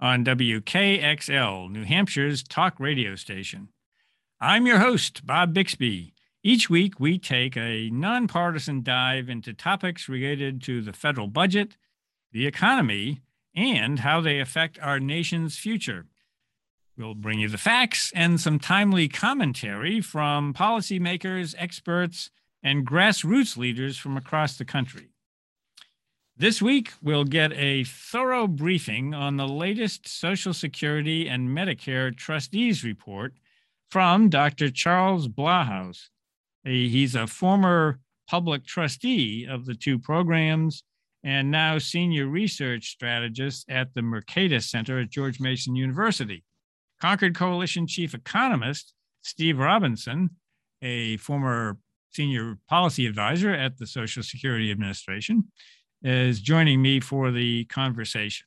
on WKXL, New Hampshire's talk radio station. I'm your host, Bob Bixby. Each week, we take a nonpartisan dive into topics related to the federal budget, the economy, and how they affect our nation's future. We'll bring you the facts and some timely commentary from policymakers, experts, and grassroots leaders from across the country. This week, we'll get a thorough briefing on the latest Social Security and Medicare trustees report from Dr. Charles Blahous. He's a former public trustee of the two programs and now senior research strategist at the Mercatus Center at George Mason University. Concord Coalition chief economist Steve Robinson, a former senior policy advisor at the Social Security Administration, is joining me for the conversation.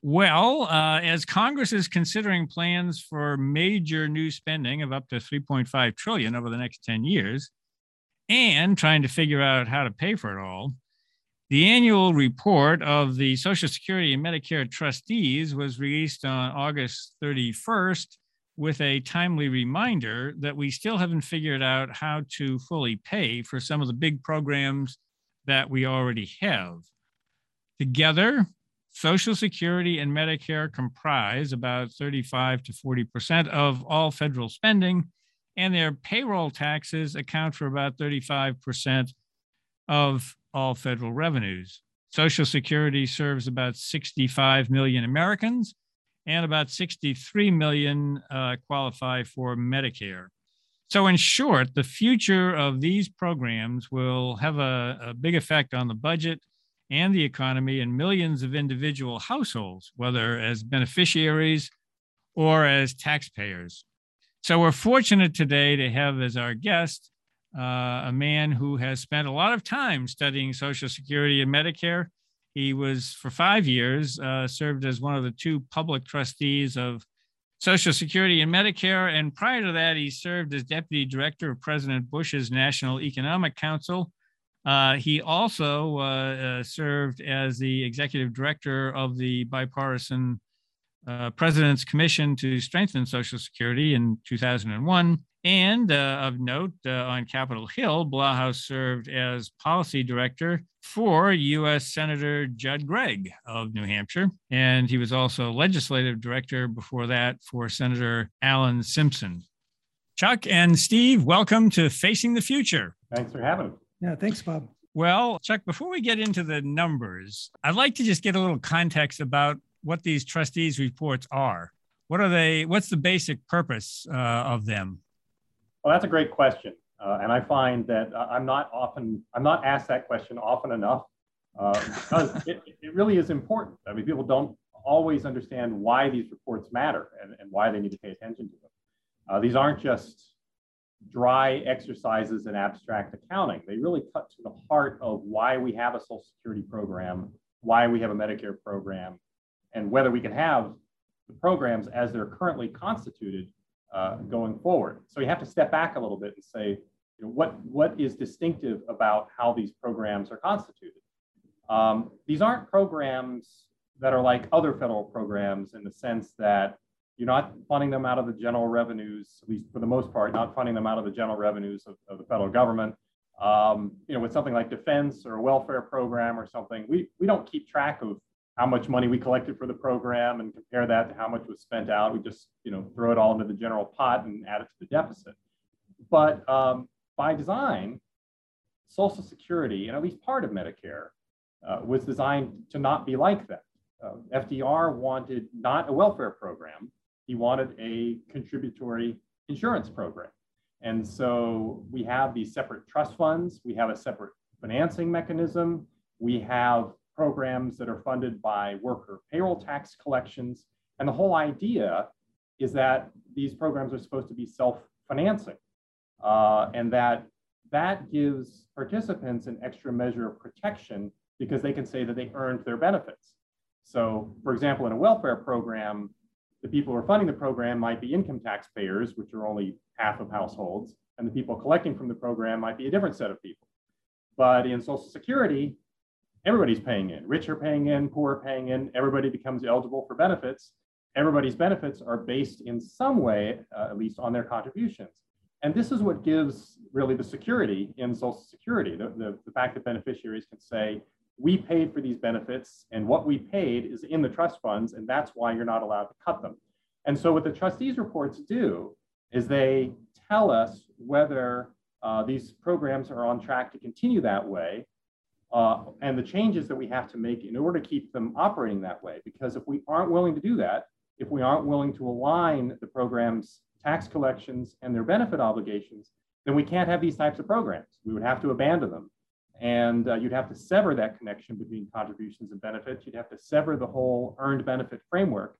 Well, uh, as Congress is considering plans for major new spending of up to 3.5 trillion over the next 10 years, and trying to figure out how to pay for it all, the annual report of the Social Security and Medicare trustees was released on August 31st with a timely reminder that we still haven't figured out how to fully pay for some of the big programs that we already have. Together, Social Security and Medicare comprise about 35 to 40% of all federal spending, and their payroll taxes account for about 35% of all federal revenues. Social Security serves about 65 million Americans, and about 63 million uh, qualify for Medicare. So, in short, the future of these programs will have a, a, big effect on the budget and the economy and millions of individual households, whether as beneficiaries or as taxpayers. So, we're fortunate today to have as our guest uh, a man who has spent a lot of time studying Social Security and Medicare. He was, for five years, uh, served as one of the two public trustees of Social Security and Medicare. And prior to that, he served as deputy director of President Bush's National Economic Council. Uh, he also uh, uh, served as the executive director of the bipartisan uh, President's Commission to Strengthen Social Security in 2001. And uh, of note, uh, on Capitol Hill, Blahous served as policy director for U.S. Senator Judd Gregg of New Hampshire. And he was also legislative director before that for Senator Alan Simpson. Chuck and Steve, welcome to Facing the Future. Thanks for having me. Yeah, thanks, Bob. Well, Chuck, before we get into the numbers, I'd like to just get a little context about what these trustees reports are. What are they? What's the basic purpose uh, of them? Well, that's a great question. Uh, and I find that I'm not often, I'm not asked that question often enough uh, because it, it, really is important. I mean, people don't always understand why these reports matter and, and why they need to pay attention to them. Uh, these aren't just dry exercises in abstract accounting. They really cut to the heart of why we have a Social Security program, why we have a Medicare program, and whether we can have the programs as they're currently constituted uh, going forward. So you have to step back a little bit and say, you know, what, what is distinctive about how these programs are constituted? Um, these aren't programs that are like other federal programs in the sense that you're not funding them out of the general revenues, at least for the most part, not funding them out of the general revenues of, of the federal government. Um, you know, with something like defense or a welfare program or something, we, we don't keep track of how much money we collected for the program and compare that to how much was spent out. We just, you know, throw it all into the general pot and add it to the deficit. But um, by design, Social Security, and at least part of Medicare, uh, was designed to not be like that. Uh, FDR wanted not a welfare program, he wanted a contributory insurance program. And so we have these separate trust funds, we have a separate financing mechanism, we have programs that are funded by worker payroll tax collections. And the whole idea is that these programs are supposed to be self-financing, uh, and that that gives participants an extra measure of protection because they can say that they earned their benefits. So, for example, in a welfare program, the people who are funding the program might be income taxpayers, which are only half of households, and the people collecting from the program might be a different set of people. But in Social Security, everybody's paying in. Rich are paying in, poor are paying in, everybody becomes eligible for benefits. Everybody's benefits are based in some way, uh, at least on their contributions. And this is what gives really the security in Social Security, the, the, the fact that beneficiaries can say, we paid for these benefits and what we paid is in the trust funds and that's why you're not allowed to cut them. And so what the trustees reports do is they tell us whether uh, these programs are on track to continue that way uh, and the changes that we have to make in order to keep them operating that way. Because if we aren't willing to do that, if we aren't willing to align the program's tax collections and their benefit obligations, then we can't have these types of programs. We would have to abandon them. And uh, you'd have to sever that connection between contributions and benefits. You'd have to sever the whole earned benefit framework.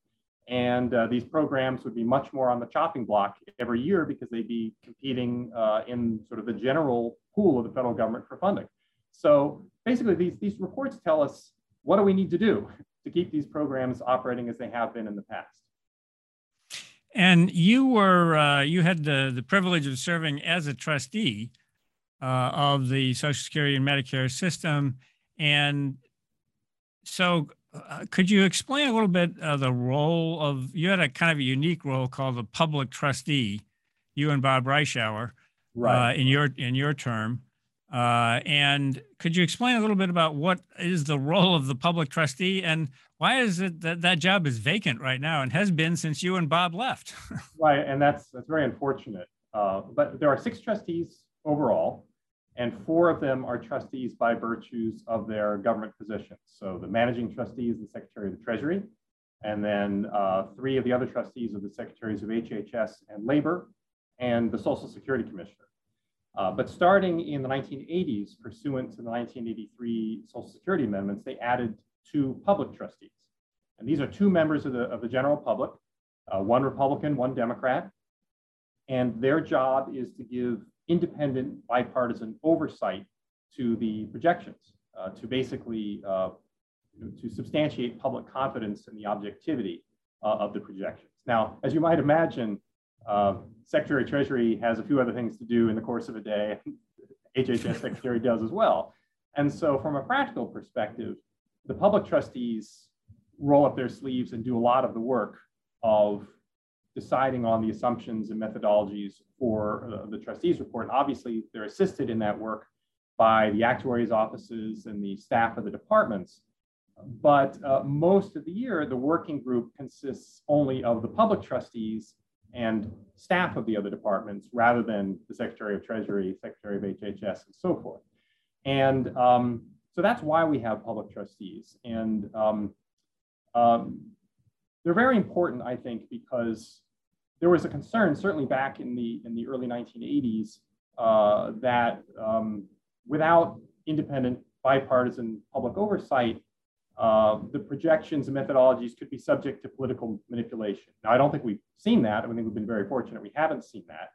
And uh, these programs would be much more on the chopping block every year because they'd be competing uh, in sort of the general pool of the federal government for funding. So basically, these, these reports tell us what do we need to do to keep these programs operating as they have been in the past. And you were uh, you had the the privilege of serving as a trustee uh, of the Social Security and Medicare system, and so uh, could you explain a little bit uh, the role of you had a kind of a unique role called the public trustee, you and Bob Reischauer, right. Uh, in your in your term. Uh, and could you explain a little bit about what is the role of the public trustee and why is it that that job is vacant right now and has been since you and Bob left? right, and that's that's very unfortunate. Uh, but there are six trustees overall, and four of them are trustees by virtues of their government positions. So the managing trustee is the Secretary of the Treasury, and then uh, three of the other trustees are the Secretaries of HHS and Labor, and the Social Security Commissioner. Uh, but starting in the 1980s, pursuant to the 1983 Social Security amendments, they added two public trustees. And these are two members of the, of the general public, uh, one Republican, one Democrat. And their job is to give independent bipartisan oversight to the projections, uh, to basically uh, to substantiate public confidence in the objectivity uh, of the projections. Now, as you might imagine, uh, Secretary of Treasury has a few other things to do in the course of a day. HHS Secretary does as well. And so from a practical perspective, the public trustees roll up their sleeves and do a lot of the work of deciding on the assumptions and methodologies for uh, the trustees report. And obviously, they're assisted in that work by the actuaries' offices and the staff of the departments. But uh, most of the year, the working group consists only of the public trustees and staff of the other departments rather than the Secretary of Treasury, Secretary of HHS, and so forth. And um, so that's why we have public trustees. And um, um, they're very important, I think, because there was a concern, certainly back in the, in the early 1980s, uh, that um, without independent bipartisan public oversight, uh, the projections and methodologies could be subject to political manipulation. Now, I don't think we've seen that. I think we've been very fortunate we haven't seen that.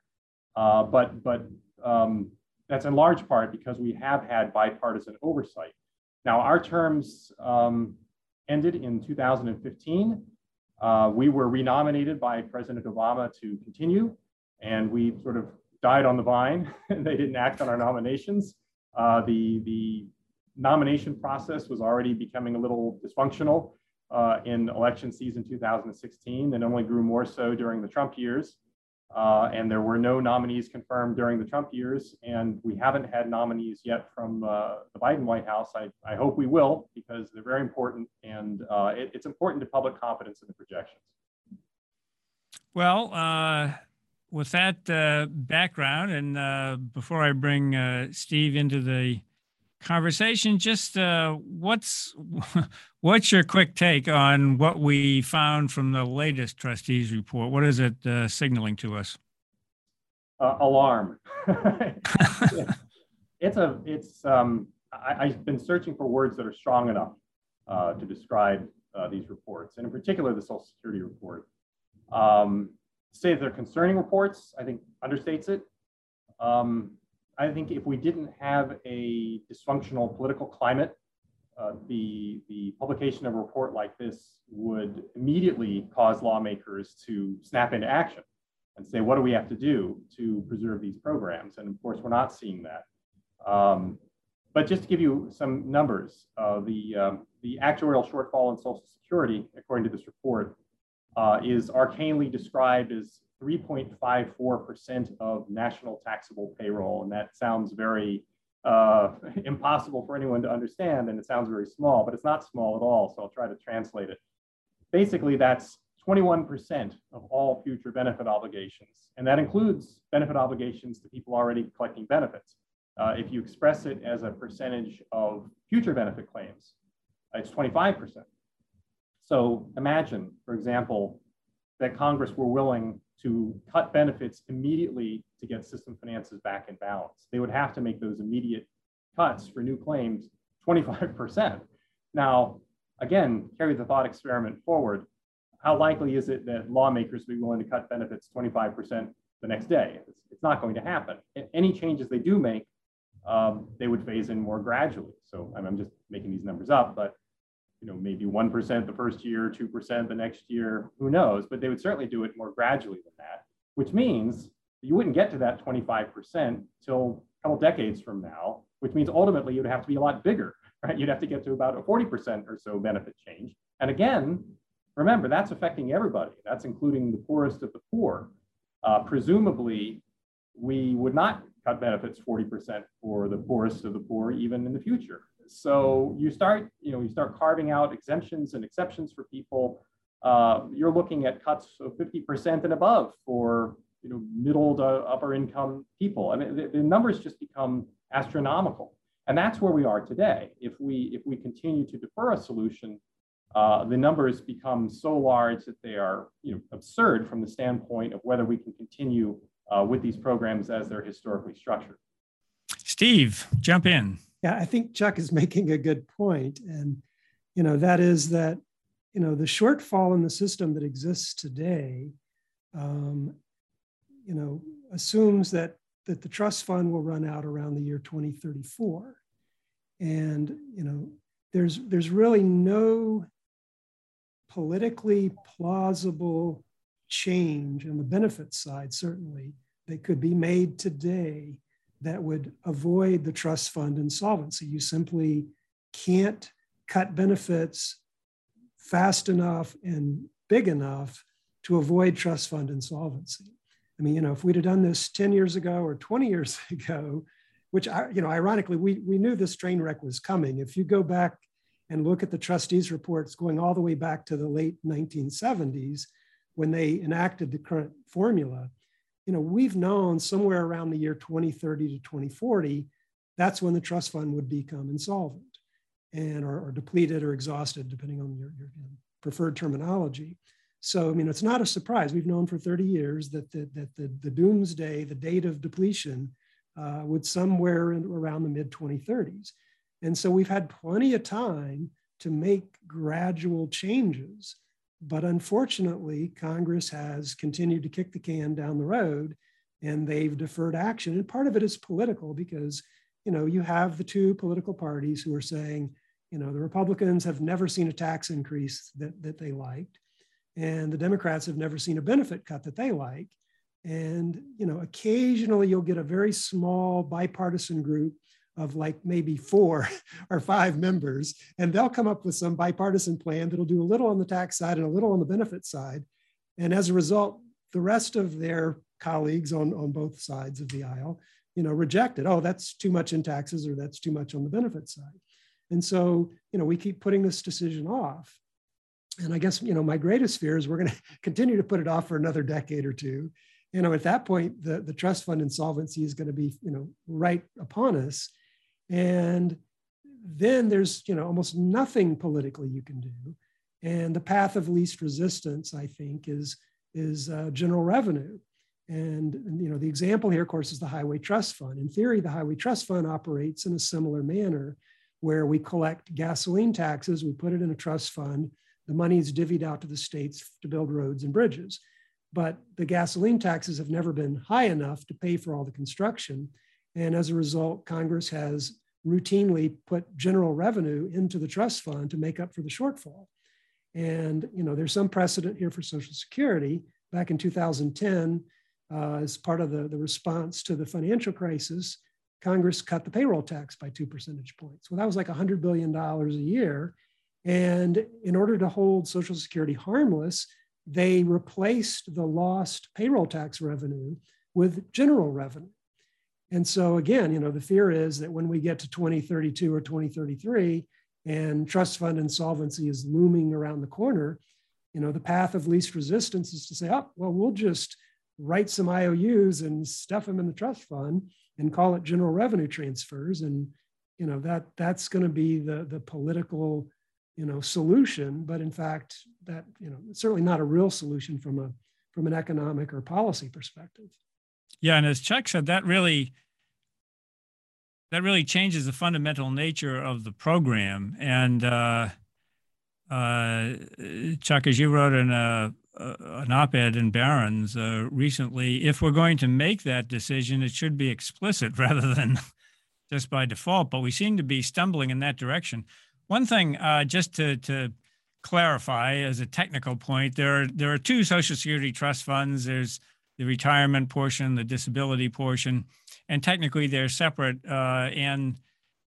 Uh, but but um, that's in large part because we have had bipartisan oversight. Now, our terms um, ended in 2015. Uh, we were renominated by President Obama to continue, and we sort of died on the vine. they didn't act on our nominations. Uh, the, the nomination process was already becoming a little dysfunctional uh, in election season 2016 and only grew more so during the Trump years. Uh, and there were no nominees confirmed during the Trump years, and we haven't had nominees yet from uh, the Biden White House. I, I hope we will because they're very important, and uh, it, it's important to public confidence in the projections. Well, uh, with that uh, background, and before I bring Steve into the conversation. Just uh, what's what's your quick take on what we found from the latest trustees report? What is it uh, signaling to us? Uh, alarm. it's a it's um, I, have been searching for words that are strong enough uh, to describe uh, these reports, and in particular the Social Security report. Um, say they're concerning reports, I think understates it. Um, I think if we didn't have a dysfunctional political climate, uh, the, the publication of a report like this would immediately cause lawmakers to snap into action and say, what do we have to do to preserve these programs? And of course, we're not seeing that. Um, but just to give you some numbers, uh, the, um, the actuarial shortfall in Social Security, according to this report, uh, is arcanely described as 3.54% of national taxable payroll. And that sounds very uh, impossible for anyone to understand, and it sounds very small, but it's not small at all. So I'll try to translate it. Basically, that's 21% of all future benefit obligations. And that includes benefit obligations to people already collecting benefits. Uh, if you express it as a percentage of future benefit claims, it's 25%. So imagine, for example, that Congress were willing to cut benefits immediately to get system finances back in balance. They would have to make those immediate cuts for new claims 25%. Now, again, carry the thought experiment forward. How likely is it that lawmakers be willing to cut benefits 25% the next day? It's, it's not going to happen. Any changes they do make, um, they would phase in more gradually. So I'm just making these numbers up, but you know, maybe 1% the first year, 2% the next year, who knows? But they would certainly do it more gradually than that, which means you wouldn't get to that 25% till a couple decades from now, which means ultimately you'd have to be a lot bigger, right? You'd have to get to about a 40% or so benefit change. And again, remember, that's affecting everybody. That's including the poorest of the poor. Uh, presumably, we would not cut benefits 40% for the poorest of the poor even in the future. So you start, you know, you start carving out exemptions and exceptions for people. Uh, you're looking at cuts of 50% and above for you know middle to upper income people. I mean, the, the numbers just become astronomical, and that's where we are today. If we if we continue to defer a solution, uh, the numbers become so large that they are you know absurd from the standpoint of whether we can continue uh, with these programs as they're historically structured. Steve, jump in. Yeah, I think Chuck is making a good point, and you know that is that you know the shortfall in the system that exists today, um, you know, assumes that that the trust fund will run out around the year 2034, and you know there's there's really no politically plausible change on the benefit side certainly that could be made today that would avoid the trust fund insolvency. You simply can't cut benefits fast enough and big enough to avoid trust fund insolvency. I mean, you know, if we'd have done this 10 years ago or 20 years ago, which, you know, ironically, we, we knew this train wreck was coming. If you go back and look at the trustees' reports going all the way back to the late 1970s when they enacted the current formula, you know, we've known somewhere around the year 2030 to 2040, that's when the trust fund would become insolvent and or, or depleted or exhausted, depending on your, your, preferred terminology. So, I mean, it's not a surprise. We've known for 30 years that the, that the, the doomsday, the date of depletion, uh, would somewhere in, around the mid 2030s. And so we've had plenty of time to make gradual changes but unfortunately, Congress has continued to kick the can down the road and they've deferred action. And part of it is political because, you know, you have the two political parties who are saying, you know, the Republicans have never seen a tax increase that, that they liked, and the Democrats have never seen a benefit cut that they like. And, you know, occasionally you'll get a very small bipartisan group of like maybe four or five members, and they'll come up with some bipartisan plan that'll do a little on the tax side and a little on the benefit side. And as a result, the rest of their colleagues on, on both sides of the aisle, you know, reject it. Oh, that's too much in taxes or that's too much on the benefit side. And so, you know, we keep putting this decision off. And I guess, you know, my greatest fear is we're going to continue to put it off for another decade or two. You know, at that point, the, the trust fund insolvency is going to be, you know, right upon us and then there's you know almost nothing politically you can do and the path of least resistance i think is is uh, general revenue and you know the example here of course is the highway trust fund in theory the highway trust fund operates in a similar manner where we collect gasoline taxes we put it in a trust fund the money is divvied out to the states to build roads and bridges. But the gasoline taxes have never been high enough to pay for all the construction. And as a result, Congress has routinely put general revenue into the trust fund to make up for the shortfall. And you know, there's some precedent here for Social Security. Back in 2010, uh, as part of the, the response to the financial crisis, Congress cut the payroll tax by two percentage points. Well, that was like $100 billion a year. And in order to hold Social Security harmless, they replaced the lost payroll tax revenue with general revenue. And so again, you know, the fear is that when we get to 2032 or 2033 and trust fund insolvency is looming around the corner, you know, the path of least resistance is to say, oh, well, we'll just write some IOUs and stuff them in the trust fund and call it general revenue transfers. And, you know, that that's going to be the, the political, you know, solution. But in fact, that, you know, it's certainly not a real solution from a from an economic or policy perspective. Yeah, and as Chuck said, that really that really changes the fundamental nature of the program. And uh, uh, Chuck, as you wrote in a, an op-ed in Barron's uh, recently, if we're going to make that decision, it should be explicit rather than just by default. But we seem to be stumbling in that direction. One thing, uh, just to, to clarify as a technical point, there are, there are two Social Security trust funds. There's the retirement portion, the disability portion, and technically they're separate. Uh, and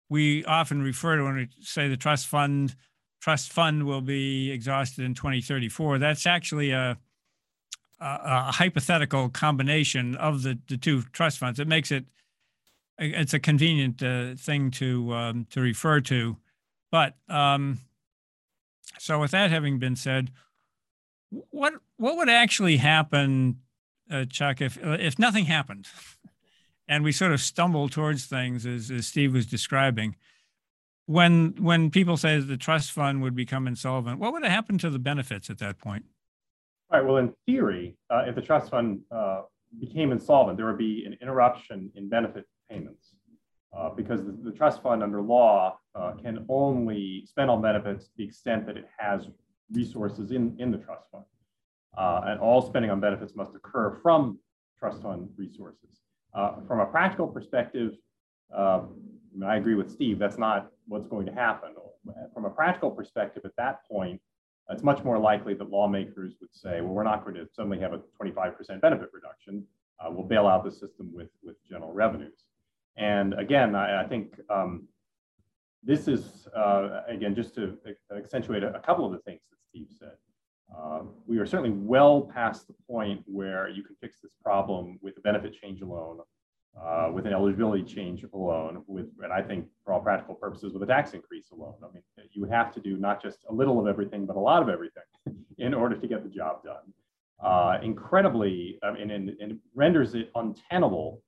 we often refer to when we say the trust fund, trust fund will be exhausted in 2034. That's actually a, a, a hypothetical combination of the, the two trust funds. It makes it it's a convenient uh, thing to um, to refer to. But um, so, with that having been said, what what would actually happen uh, Chuck, if uh, if nothing happened, and we sort of stumble towards things as, as Steve was describing, when when people say the trust fund would become insolvent, what would happen to the benefits at that point? Right. Well, in theory, uh, if the trust fund uh, became insolvent, there would be an interruption in benefit payments uh, because the, the, trust fund under law uh, can only spend on benefits to the extent that it has resources in, in the trust fund uh, and all spending on benefits must occur from trust fund resources. Uh, from a practical perspective, uh, I, mean, I agree with Steve, that's not what's going to happen. From a practical perspective, at that point, it's much more likely that lawmakers would say, well, we're not going to suddenly have a 25% benefit reduction. Uh, we'll bail out the system with, with general revenues. And again, I, I think um, this is, uh, again, just to accentuate a, a couple of the things that Steve said. Uh, we are certainly well past the point where you can fix this problem with a benefit change alone, uh, with an eligibility change alone, with, and I think for all practical purposes, with a tax increase alone. I mean, you have to do not just a little of everything, but a lot of everything in order to get the job done. Uh, incredibly, I mean, and, and renders it untenable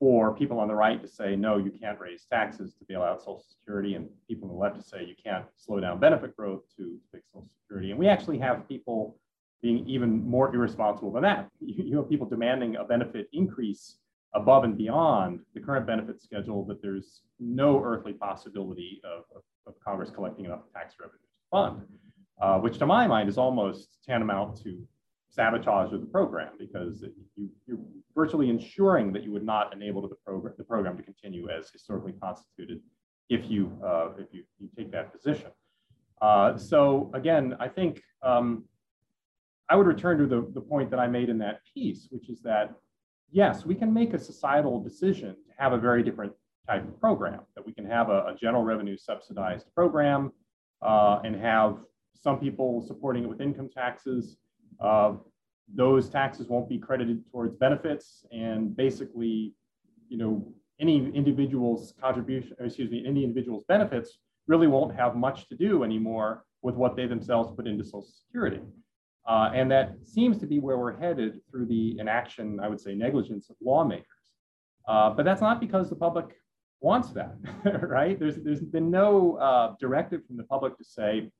for people on the right to say, no, you can't raise taxes to bail out Social Security, and people on the left to say you can't slow down benefit growth to fix Social Security. And we actually have people being even more irresponsible than that. You, you have people demanding a benefit increase above and beyond the current benefit schedule that there's no earthly possibility of, of, of Congress collecting enough tax revenue to fund, uh, which to my mind is almost tantamount to sabotage of the program because you, you're virtually ensuring that you would not enable the program, the program to continue as historically constituted if you, uh, if you, you take that position. Uh, so again, I think um, I would return to the, the point that I made in that piece, which is that, yes, we can make a societal decision to have a very different type of program, that we can have a, a general revenue subsidized program uh, and have some people supporting it with income taxes, uh, those taxes won't be credited towards benefits and basically, you know, any individual's contribution, excuse me, any individual's benefits really won't have much to do anymore with what they themselves put into Social Security. Uh, and that seems to be where we're headed through the inaction, I would say, negligence of lawmakers. Uh, but that's not because the public wants that, right? There's, there's been no uh, directive from the public to say,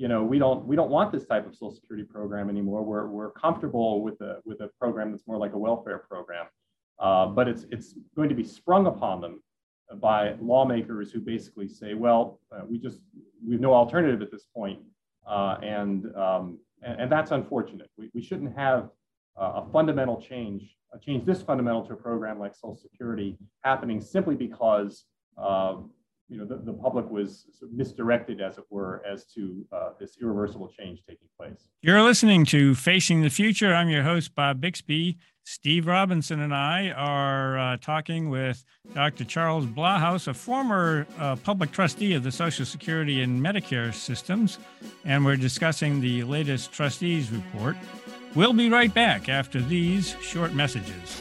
you know, we don't we don't want this type of Social Security program anymore. We're, we're comfortable with a with a program that's more like a welfare program, uh, but it's it's going to be sprung upon them by lawmakers who basically say, well, uh, we just we have no alternative at this point uh, and, um, and, and that's unfortunate. We, we shouldn't have a fundamental change, a change this fundamental to a program like Social Security happening simply because you know, the, the public was misdirected, as it were, as to uh, this irreversible change taking place. You're listening to Facing the Future. I'm your host, Bob Bixby. Steve Robinson and I are uh, talking with Dr. Charles Blahous, a former uh, public trustee of the Social Security and Medicare systems, and we're discussing the latest trustees report. We'll be right back after these short messages.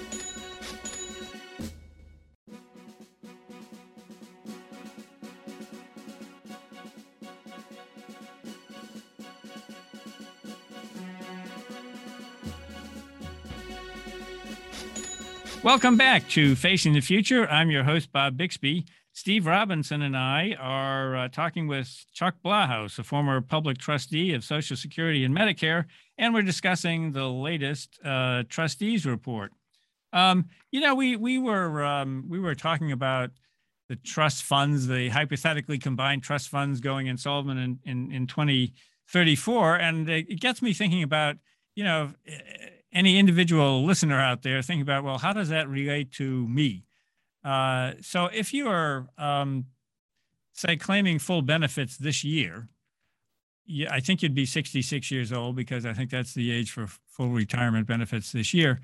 Welcome back to Facing the Future. I'm your host, Bob Bixby. Steve Robinson and I are uh, talking with Chuck Blahous, a former public trustee of Social Security and Medicare, and we're discussing the latest uh, trustees report. Um, you know, we we were um, we were talking about the trust funds, the hypothetically combined trust funds going insolvent in in, in 2034, and it gets me thinking about you know any individual listener out there thinking about, well, how does that relate to me? Uh, so if you are, um, say, claiming full benefits this year, I think you'd be 66 years old because I think that's the age for full retirement benefits this year.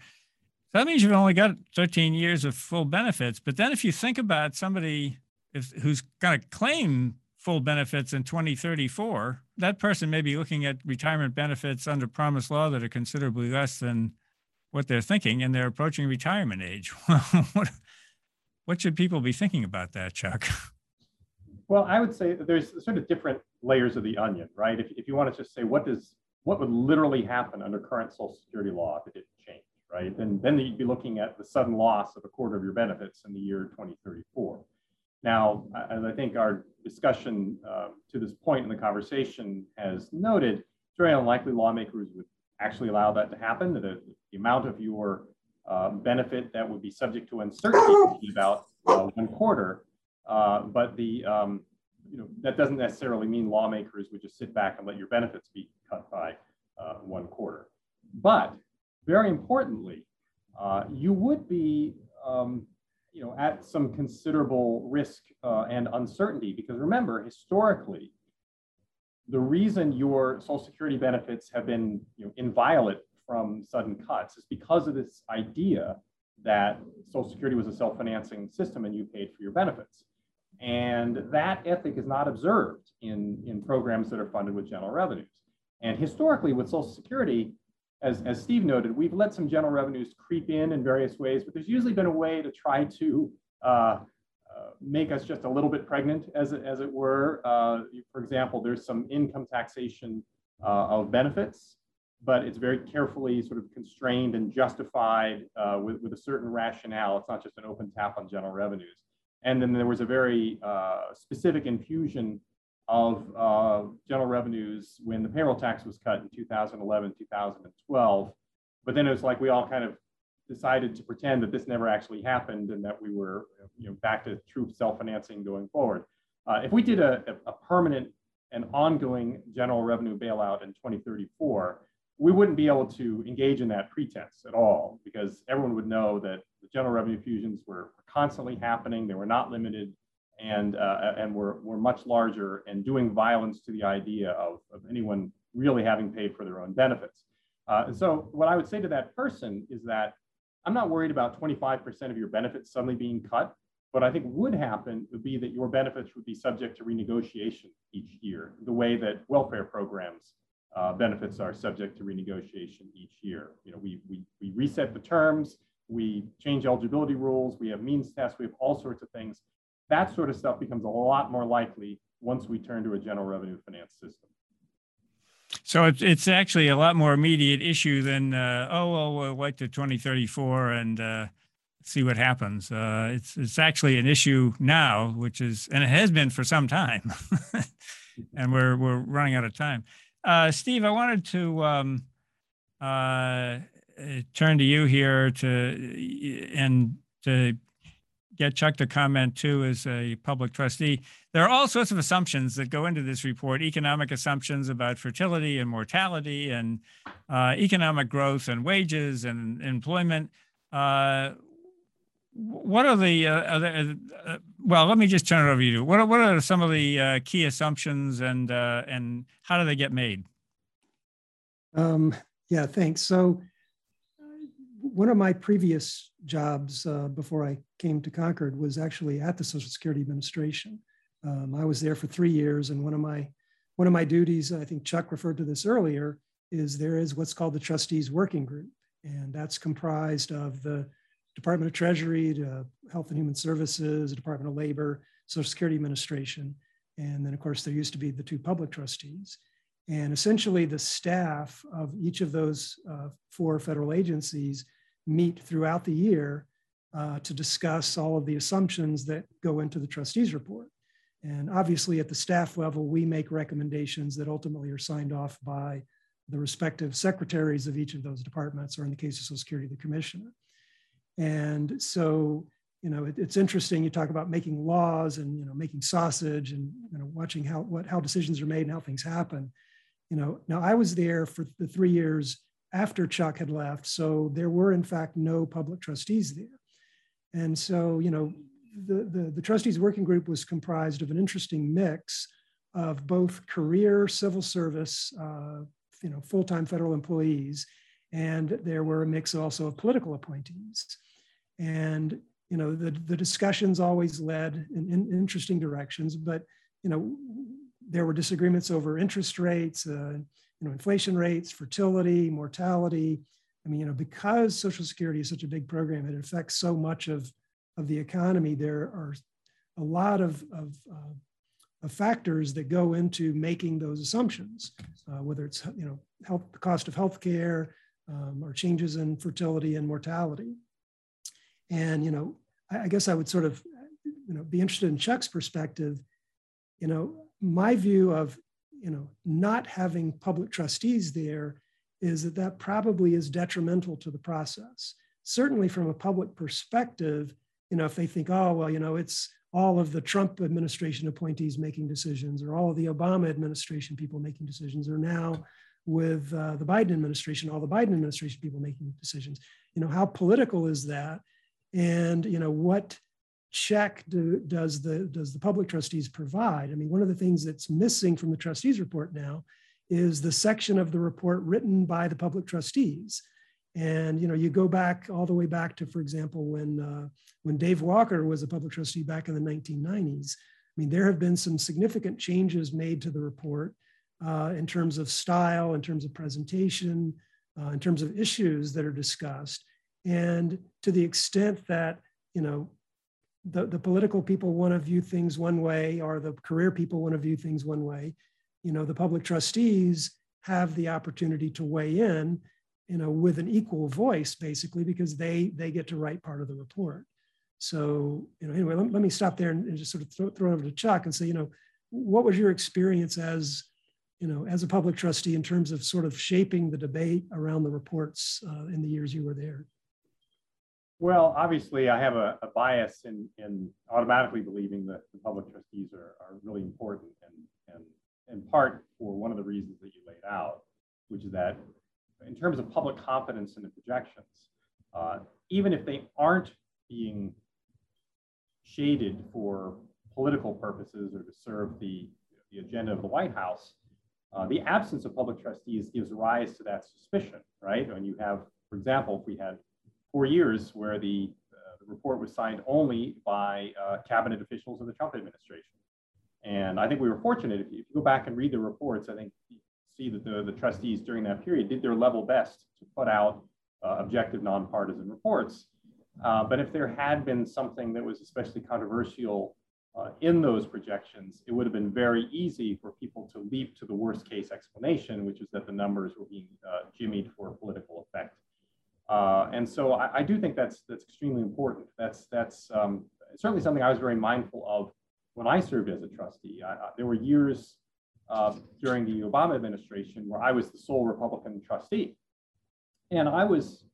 So that means you've only got 13 years of full benefits. But then if you think about somebody if, who's going to claim full benefits in 2034, that person may be looking at retirement benefits under promise law that are considerably less than what they're thinking, and they're approaching retirement age. what, what should people be thinking about that, Chuck? Well, I would say there's sort of different layers of the onion, right? If, if you want to just say what does what would literally happen under current Social Security law if it didn't change, right? Then then you'd be looking at the sudden loss of a quarter of your benefits in the year 2034. Now, as I think our discussion uh, to this point in the conversation has noted, it's very unlikely lawmakers would actually allow that to happen. The, the amount of your uh, benefit that would be subject to uncertainty would be about uh, one quarter. Uh, but the um, you know that doesn't necessarily mean lawmakers would just sit back and let your benefits be cut by uh, one quarter. But very importantly, uh, you would be um, you know, at some considerable risk uh, and uncertainty. Because remember, historically, the reason your Social Security benefits have been you know, inviolate from sudden cuts is because of this idea that Social Security was a self-financing system and you paid for your benefits. And that ethic is not observed in, in programs that are funded with general revenues. And historically, with Social Security, as, as Steve noted, we've let some general revenues creep in in various ways, but there's usually been a way to try to uh, uh, make us just a little bit pregnant, as as it were. Uh, for example, there's some income taxation uh, of benefits, but it's very carefully sort of constrained and justified uh, with, with a certain rationale. It's not just an open tap on general revenues. And then there was a very uh, specific infusion of uh, general revenues when the payroll tax was cut in 2011, 2012. But then it was like we all kind of decided to pretend that this never actually happened and that we were you know, back to true self-financing going forward. Uh, if we did a, a, permanent and ongoing general revenue bailout in 2034, we wouldn't be able to engage in that pretense at all because everyone would know that the general revenue fusions were constantly happening. They were not limited and, uh, and were, were much larger and doing violence to the idea of, of anyone really having paid for their own benefits. Uh, and so what I would say to that person is that I'm not worried about 25% of your benefits suddenly being cut. What I think would happen would be that your benefits would be subject to renegotiation each year, the way that welfare programs uh, benefits are subject to renegotiation each year. You know, we, we, we reset the terms, we change eligibility rules, we have means tests, we have all sorts of things that sort of stuff becomes a lot more likely once we turn to a general revenue finance system. So it's, it's actually a lot more immediate issue than, uh, oh, well, we'll wait to 2034 and uh, see what happens. Uh, it's, it's actually an issue now, which is, and it has been for some time. and we're, we're running out of time. Uh, Steve, I wanted to um, uh, turn to you here to, and to get Chuck to comment too as a public trustee. There are all sorts of assumptions that go into this report economic assumptions about fertility and mortality and uh, economic growth and wages and employment. Uh, what are the, uh, are there, uh, well, let me just turn it over to you. What are, what are some of the uh, key assumptions and, uh, and how do they get made? Um, yeah, thanks. So, one of my previous jobs uh, before I came to Concord was actually at the Social Security Administration. Um, I was there for three years, and one of my one of my duties, I think Chuck referred to this earlier, is there is what's called the Trustees Working Group, and that's comprised of the Department of Treasury, to Health and Human Services, the Department of Labor, Social Security Administration, and then of course there used to be the two public trustees. And essentially, the staff of each of those uh, four federal agencies meet throughout the year uh, to discuss all of the assumptions that go into the trustees report. And obviously, at the staff level, we make recommendations that ultimately are signed off by the respective secretaries of each of those departments, or in the case of Social Security, the commissioner. And so, you know, it, it's interesting. You talk about making laws and you know making sausage and you know watching how what how decisions are made and how things happen. You know, now I was there for the three years after Chuck had left. So there were, in fact, no public trustees there. And so, you know, the, the, the trustees working group was comprised of an interesting mix of both career civil service, uh, you know, full-time federal employees, and there were a mix also of political appointees. And, you know, the, the discussions always led in, in interesting directions, but, you know, there were disagreements over interest rates, uh, you know, inflation rates, fertility, mortality. I mean, you know, because Social Security is such a big program, it affects so much of, of the economy. There are a lot of, of, uh, of factors that go into making those assumptions, uh, whether it's you know health, the cost of healthcare, um, or changes in fertility and mortality. And you know, I, I guess I would sort of you know be interested in Chuck's perspective. You know, my view of you know, not having public trustees there is that that probably is detrimental to the process. Certainly from a public perspective, you know, if they think, oh, well, you know, it's all of the Trump administration appointees making decisions or all of the Obama administration people making decisions or now with uh, the Biden administration, all the Biden administration people making decisions. You know, how political is that? And, you know, what check do, does the does the public trustees provide? I mean, one of the things that's missing from the trustees report now is the section of the report written by the public trustees. And you know, you go back all the way back to, for example, when uh, when Dave Walker was a public trustee back in the 1990s. I mean, there have been some significant changes made to the report uh, in terms of style, in terms of presentation, uh, in terms of issues that are discussed. And to the extent that you know the, the political people want to view things one way or the career people want to view things one way. You know the public trustees have the opportunity to weigh in you know with an equal voice basically because they they get to write part of the report. So you know anyway let, let me stop there and, just sort of throw, throw it over to chuck and say you know what was your experience as you know as a public trustee in terms of sort of shaping the debate around the reports uh, in the years you were there well, obviously, I have a, a, bias in, in automatically believing that the public trustees are, are really important, and, and in part for one of the reasons that you laid out, which is that in terms of public confidence in the projections, uh, even if they aren't being shaded for political purposes or to serve the, the agenda of the White House, uh, the absence of public trustees gives rise to that suspicion, right? When you have, for example, if we had four years where the, uh, the report was signed only by uh, cabinet officials of the Trump administration. And I think we were fortunate. If you, if you go back and read the reports, I think you see that the, the trustees during that period did their level best to put out uh, objective, nonpartisan reports. Uh, but if there had been something that was especially controversial uh, in those projections, it would have been very easy for people to leap to the worst case explanation, which is that the numbers were being uh, jimmied for political effect. Uh, and so I, I, do think that's that's extremely important. That's that's um, certainly something I was very mindful of when I served as a trustee. I, I, there were years uh, during the Obama administration where I was the sole Republican trustee, and I was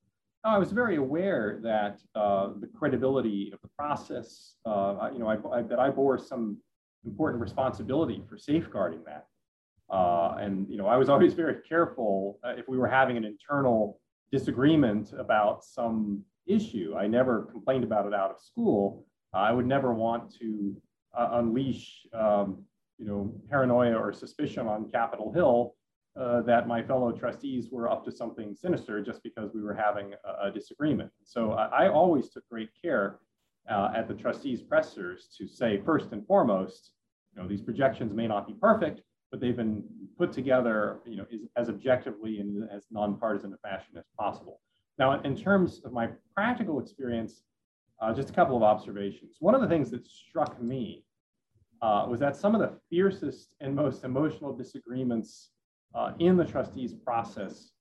I was very aware that uh, the credibility of the process, uh, you know, that I bore some important responsibility for safeguarding that. Uh, and you know, I was always very careful uh, if we were having an internal disagreement about some issue. I never complained about it out of school. I would never want to uh, unleash, um, you know, paranoia or suspicion on Capitol Hill uh, that my fellow trustees were up to something sinister just because we were having a, a disagreement. So I, I, always took great care uh, at the trustees' pressers to say first and foremost, you know, these projections may not be perfect, but they've been put together, you know, is, as objectively and as nonpartisan a fashion as possible. Now, in terms of my practical experience, uh, just a couple of observations. One of the things that struck me uh, was that some of the fiercest and most emotional disagreements uh, in the trustees process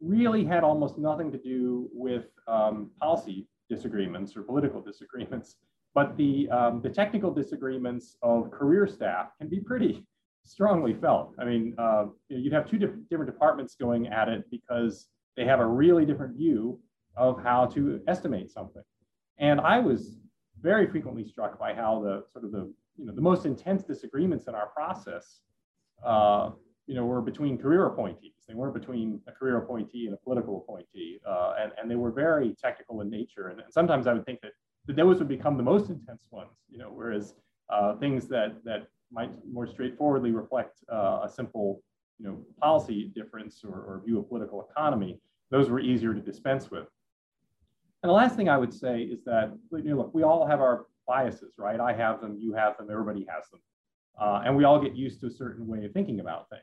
really had almost nothing to do with um, policy disagreements or political disagreements, but the, um, the technical disagreements of career staff can be pretty strongly felt. I mean, uh, you'd have two different, different departments going at it because they have a really different view of how to estimate something. And I was very frequently struck by how the sort of the, you know, the most intense disagreements in our process, uh, you know, were between career appointees. They weren't between a career appointee and a political appointee. Uh, and, and they were very technical in nature. And, and sometimes I would think that, that those would become the most intense ones, you know, whereas uh, things that, that might more straightforwardly reflect uh, a simple you know, policy difference or, or view of political economy, those were easier to dispense with. And the last thing I would say is that, you know, look, we all have our biases, right? I have them, you have them, everybody has them. Uh, and we all get used to a certain way of thinking about things.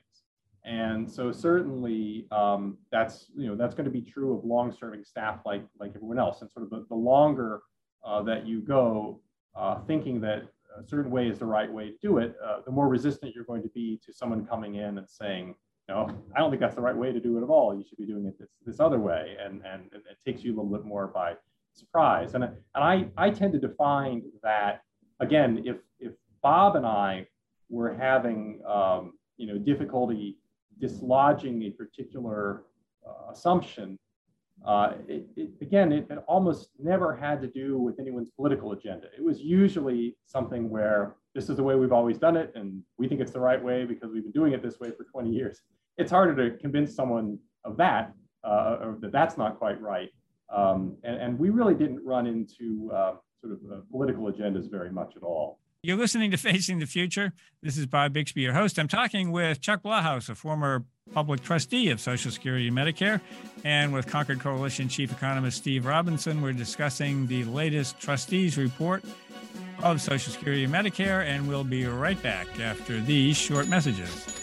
And so certainly um, that's, you know, that's going to be true of long-serving staff like, like everyone else. And sort of the, the longer uh, that you go uh, thinking that a certain way is the right way to do it, uh, the more resistant you're going to be to someone coming in and saying, no, I don't think that's the right way to do it at all. You should be doing it this, this other way. And, and, it takes you a little bit more by surprise. And, and I, I tend to find that, again, if, if Bob and I were having um, you know, difficulty dislodging a particular uh, assumption, uh, it, it, again, it, it, almost never had to do with anyone's political agenda. It was usually something where this is the way we've always done it, and we think it's the right way because we've been doing it this way for 20 years. It's harder to convince someone of that, uh, or that that's not quite right. Um, and, and, we really didn't run into uh, sort of uh, political agendas very much at all. You're listening to Facing the Future. This is Bob Bixby, your host. I'm talking with Chuck Blahous, a former public trustee of Social Security and Medicare, and with Concord Coalition Chief Economist Steve Robinson. We're discussing the latest trustees report of Social Security and Medicare, and we'll be right back after these short messages.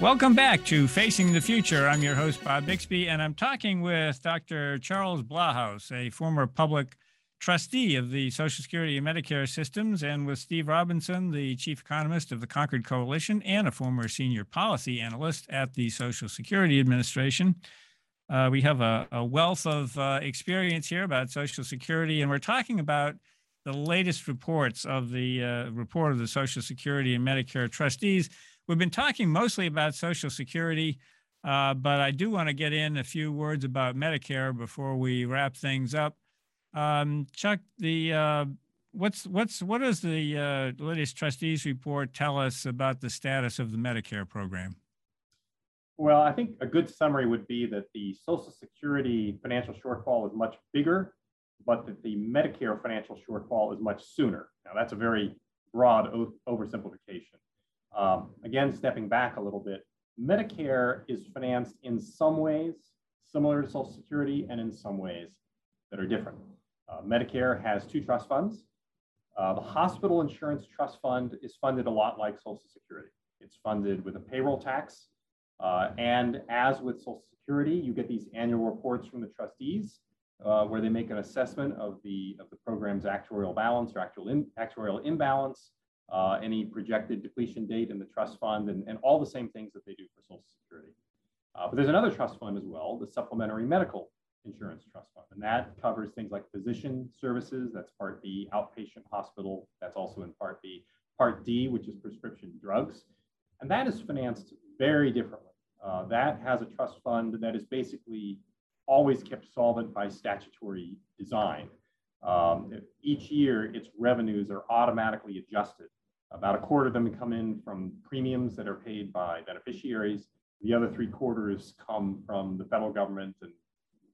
Welcome back to Facing the Future. I'm your host, Bob Bixby, and I'm talking with Dr. Charles Blahous, a former public trustee of the Social Security and Medicare systems, and with Steve Robinson, the chief economist of the Concord Coalition and a former senior policy analyst at the Social Security Administration. Uh, we have a, a wealth of uh, experience here about Social Security, and we're talking about the latest reports of the uh, report of the Social Security and Medicare trustees We've been talking mostly about Social Security, uh, but I do want to get in a few words about Medicare before we wrap things up. Um, Chuck, the uh, what's what's what does the uh, latest trustees report tell us about the status of the Medicare program? Well, I think a good summary would be that the Social Security financial shortfall is much bigger, but that the Medicare financial shortfall is much sooner. Now, that's a very broad oversimplification. Um, again, stepping back a little bit, Medicare is financed in some ways similar to Social Security and in some ways that are different. Uh, Medicare has two trust funds. Uh, the Hospital Insurance Trust Fund is funded a lot like Social Security. It's funded with a payroll tax. Uh, and as with Social Security, you get these annual reports from the trustees uh, where they make an assessment of the, of the program's actuarial balance or actual in, actuarial imbalance uh, any projected depletion date in the trust fund, and, and all the same things that they do for Social Security. Uh, but there's another trust fund as well, the Supplementary Medical Insurance Trust Fund. And that covers things like physician services, that's Part B, outpatient hospital, that's also in Part B. Part D, which is prescription drugs. And that is financed very differently. Uh, that has a trust fund that is basically always kept solvent by statutory design. Um, each year, its revenues are automatically adjusted. About a quarter of them come in from premiums that are paid by beneficiaries. The other three quarters come from the federal government and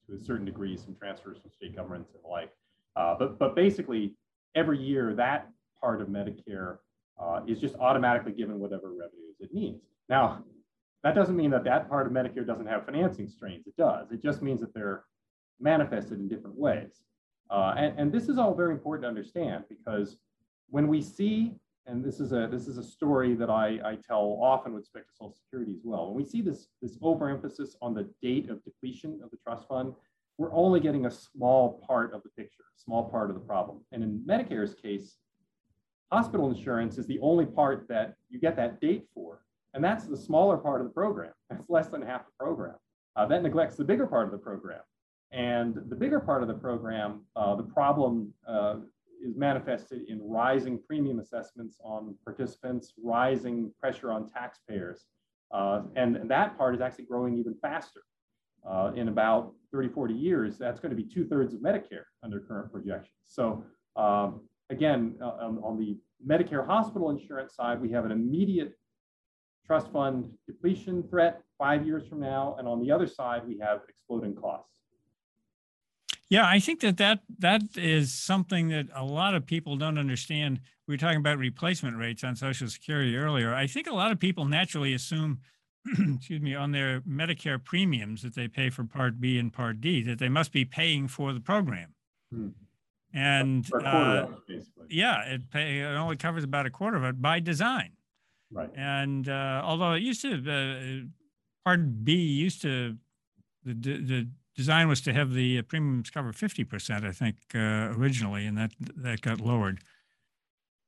to a certain degree, some transfers from state governments and the like. Uh, but, but basically, every year, that part of Medicare uh, is just automatically given whatever revenues it needs. Now, that doesn't mean that that part of Medicare doesn't have financing strains. It does. It just means that they're manifested in different ways. Uh, and, and this is all very important to understand because when we see, and this is a this is a story that I, I tell often with respect to Social Security as well. When we see this this overemphasis on the date of depletion of the trust fund, we're only getting a small part of the picture, a small part of the problem. And in Medicare's case, hospital insurance is the only part that you get that date for. And that's the smaller part of the program. That's less than half the program. Uh, that neglects the bigger part of the program. And the bigger part of the program, uh, the problem uh, is manifested in rising premium assessments on participants, rising pressure on taxpayers. Uh, and, and, that part is actually growing even faster. Uh, in about 30, 40 years, that's going to be two thirds of Medicare under current projections. So um, again, uh, on, on the Medicare hospital insurance side, we have an immediate trust fund depletion threat five years from now. And on the other side, we have exploding costs. Yeah, I think that, that that is something that a lot of people don't understand. We were talking about replacement rates on Social Security earlier. I think a lot of people naturally assume, excuse me, on their Medicare premiums that they pay for Part B and Part D, that they must be paying for the program. Hmm. And uh, yeah, it, pay, it only covers about a quarter of it by design. Right. And uh, although it used to, uh, Part B used to, the, the design was to have the premiums cover 50%, I think, uh, originally, and that, that got lowered.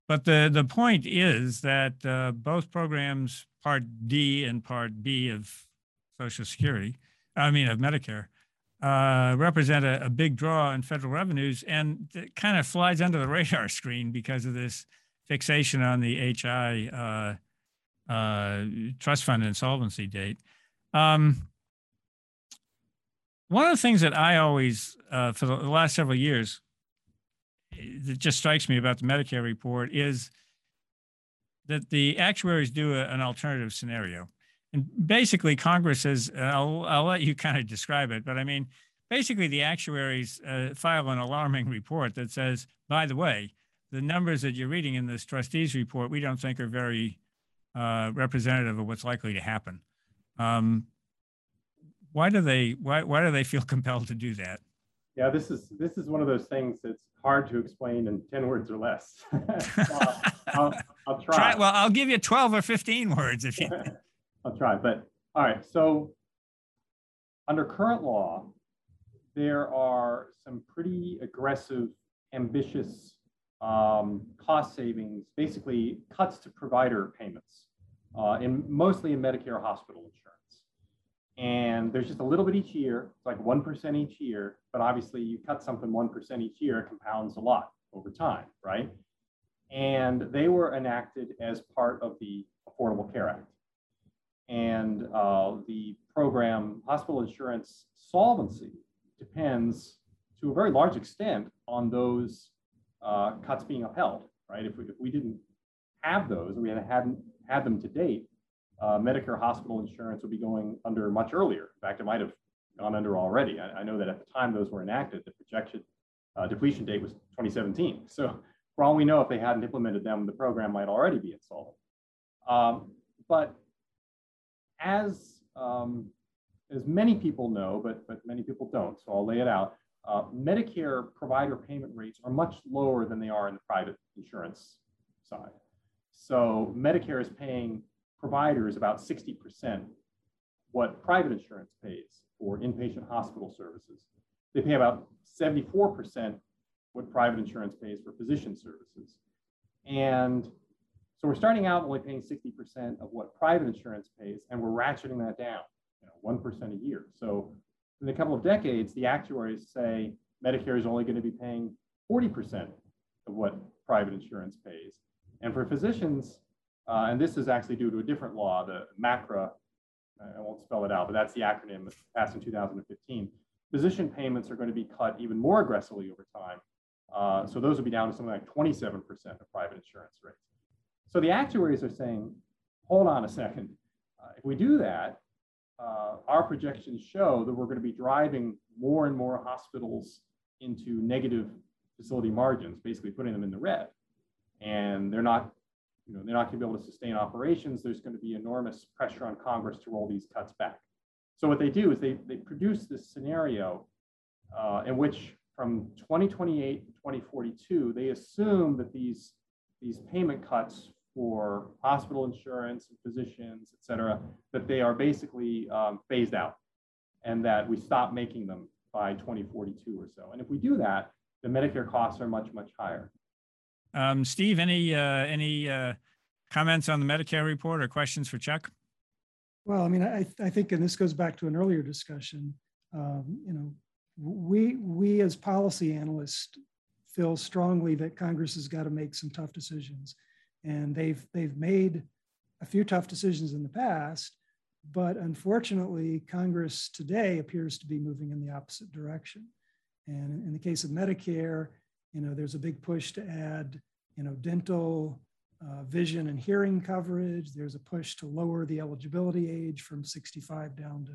But the, the point is that uh, both programs, Part D and Part B of Social Security, I mean, of Medicare, uh, represent a, a, big draw in federal revenues, and it kind of flies under the radar screen because of this fixation on the HI uh, uh, trust fund insolvency date. Um, one of the things that I always, uh, for the last several years, that just strikes me about the Medicare report is that the actuaries do a, an alternative scenario. And basically, Congress has, I'll, I'll let you kind of describe it, but I mean, basically, the actuaries uh, file an alarming report that says, by the way, the numbers that you're reading in this trustees report, we don't think are very uh, representative of what's likely to happen. Um, why do they why, why do they feel compelled to do that? Yeah, this is this is one of those things that's hard to explain in 10 words or less. I'll, I'll, I'll try. try. Well, I'll give you 12 or 15 words if you I'll try. But all right, so under current law, there are some pretty aggressive, ambitious um, cost savings, basically cuts to provider payments, uh, in mostly in Medicare hospital insurance. And there's just a little bit each year, it's like 1% each year, but obviously you cut something 1% each year, it compounds a lot over time, right? And they were enacted as part of the Affordable Care Act. And uh, the program, hospital insurance solvency, depends to a very large extent on those uh, cuts being upheld, right? If we, if we didn't have those, we hadn't had them to date, uh, Medicare hospital insurance would be going under much earlier. In fact, it might have gone under already. I, I know that at the time those were enacted, the projection uh, depletion date was 2017. So for all we know, if they hadn't implemented them, the program might already be insolvent. Um, but as um, as many people know, but but many people don't, so I'll lay it out. Uh, Medicare provider payment rates are much lower than they are in the private insurance side. So Medicare is paying providers about 60% what private insurance pays for inpatient hospital services. They pay about 74% what private insurance pays for physician services. And so we're starting out only paying 60% of what private insurance pays, and we're ratcheting that down, you know, 1% a year. So in a couple of decades, the actuaries say Medicare is only going to be paying 40% of what private insurance pays. And for physicians, uh, and this is actually due to a different law, the MACRA, I won't spell it out, but that's the acronym passed in 2015. Physician payments are going to be cut even more aggressively over time. Uh, so those would be down to something like 27% of private insurance rates. So the actuaries are saying, hold on a second. Uh, if we do that, uh, our projections show that we're going to be driving more and more hospitals into negative facility margins, basically putting them in the red. And they're not, you know, they're not going to be able to sustain operations. There's going to be enormous pressure on Congress to roll these cuts back. So what they do is they, they produce this scenario uh, in which from 2028 to 2042, they assume that these, these payment cuts for hospital insurance and physicians, et cetera, that they are basically um, phased out and that we stop making them by 2042 or so. And if we do that, the Medicare costs are much, much higher. Um, Steve, any, uh, any uh, comments on the Medicare report or questions for Chuck? Well, I mean, I, I think, and this goes back to an earlier discussion, um, you know, we, we as policy analysts feel strongly that Congress has got to make some tough decisions and they've they've made a few tough decisions in the past but unfortunately congress today appears to be moving in the opposite direction and in the case of medicare you know there's a big push to add you know dental uh, vision and hearing coverage there's a push to lower the eligibility age from 65 down to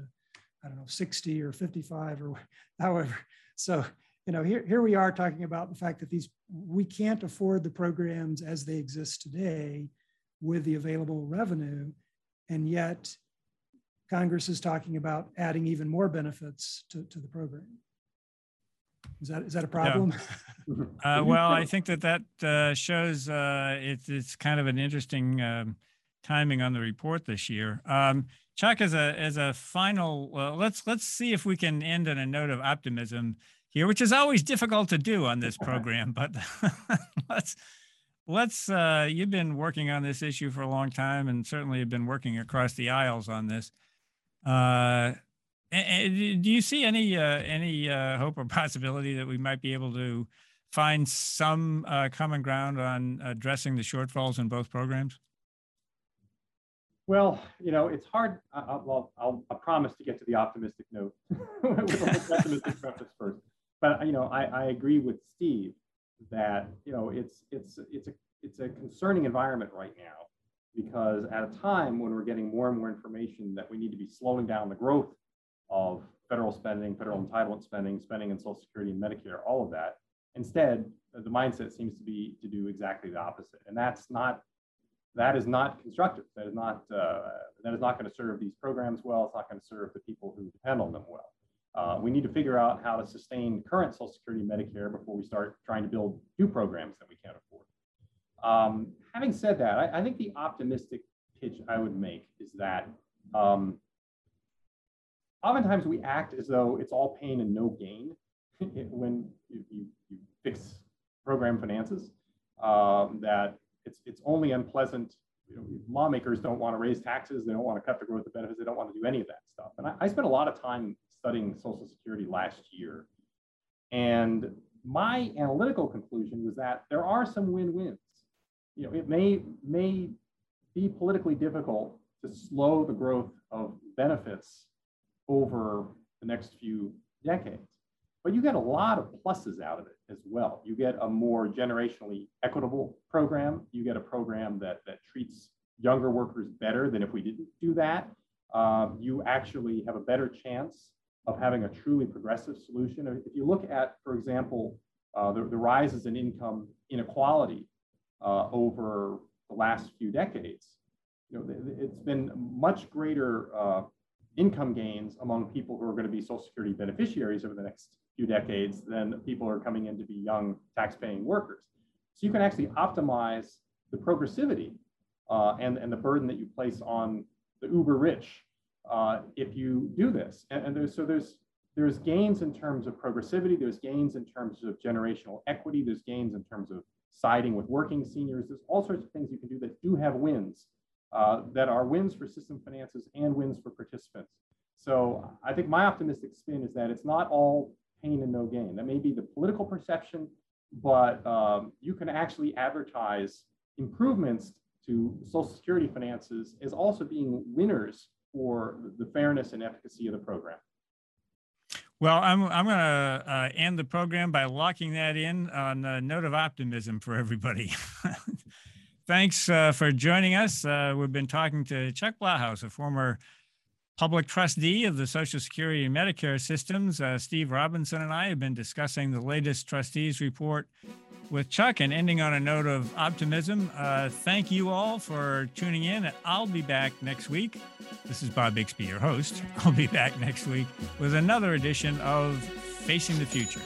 i don't know 60 or 55 or however so you know, here, here we are talking about the fact that these we can't afford the programs as they exist today with the available revenue, and yet Congress is talking about adding even more benefits to, to the program. Is that is that a problem? Yeah. uh, well, I think that that uh, shows uh, it's it's kind of an interesting um, timing on the report this year. Um, Chuck, as a as a final, let's let's see if we can end on a note of optimism here, which is always difficult to do on this program. But let's let's uh, you've been working on this issue for a long time, and certainly have been working across the aisles on this. Uh, do you see any uh, any uh, hope or possibility that we might be able to find some uh, common ground on addressing the shortfalls in both programs? Well, you know, it's hard. I, will I'll, I'll promise to get to the optimistic note with a pessimistic preface first but you know, I, I agree with Steve that you know it's it's it's a it's a concerning environment right now because at a time when we're getting more and more information that we need to be slowing down the growth of federal spending, federal entitlement spending, spending in Social Security and Medicare, all of that. Instead, the mindset seems to be to do exactly the opposite, and that's not that is not constructive. That is not uh, that is not going to serve these programs well. It's not going to serve the people who depend on them well. Uh, we need to figure out how to sustain current Social Security and Medicare before we start trying to build new programs that we can't afford. Um, having said that, I, I, think the optimistic pitch I would make is that um, oftentimes we act as though it's all pain and no gain when you, you, you, fix program finances, um, that it's, it's only unpleasant. You know, lawmakers don't want to raise taxes. They don't want to cut the growth of benefits. They don't want to do any of that stuff. And I, I spent a lot of time studying Social Security last year. And my analytical conclusion was that there are some win-wins. You know, it may, may be politically difficult to slow the growth of benefits over the next few decades. But you get a lot of pluses out of it as well. You get a more generationally equitable program. You get a program that, that treats younger workers better than if we didn't do that. Um, you actually have a better chance of having a truly progressive solution. If you look at, for example, uh, the, the, rises in income inequality uh, over the last few decades, you know, it's been much greater uh, income gains among people who are going to be Social Security beneficiaries over the next few decades than people who are coming in to be young tax-paying workers. So you can actually optimize the progressivity uh, and, and the burden that you place on the uber rich uh, if you do this. And, and there's, so there's, there's gains in terms of progressivity, there's gains in terms of generational equity, there's gains in terms of siding with working seniors, there's all sorts of things you can do that do have wins, uh, that are wins for system finances and wins for participants. So I think my optimistic spin is that it's not all pain and no gain. That may be the political perception, but um, you can actually advertise improvements to Social Security finances as also being winners for the fairness and efficacy of the program. Well, I'm, I'm going to uh, end the program by locking that in on a note of optimism for everybody. Thanks uh, for joining us. Uh, we've been talking to Chuck Blahous, a former public trustee of the Social Security and Medicare systems. Uh, Steve Robinson and I have been discussing the latest trustees report with Chuck and ending on a note of optimism. Uh, thank you all for tuning in. I'll be back next week. This is Bob Bixby, your host. I'll be back next week with another edition of Facing the Future.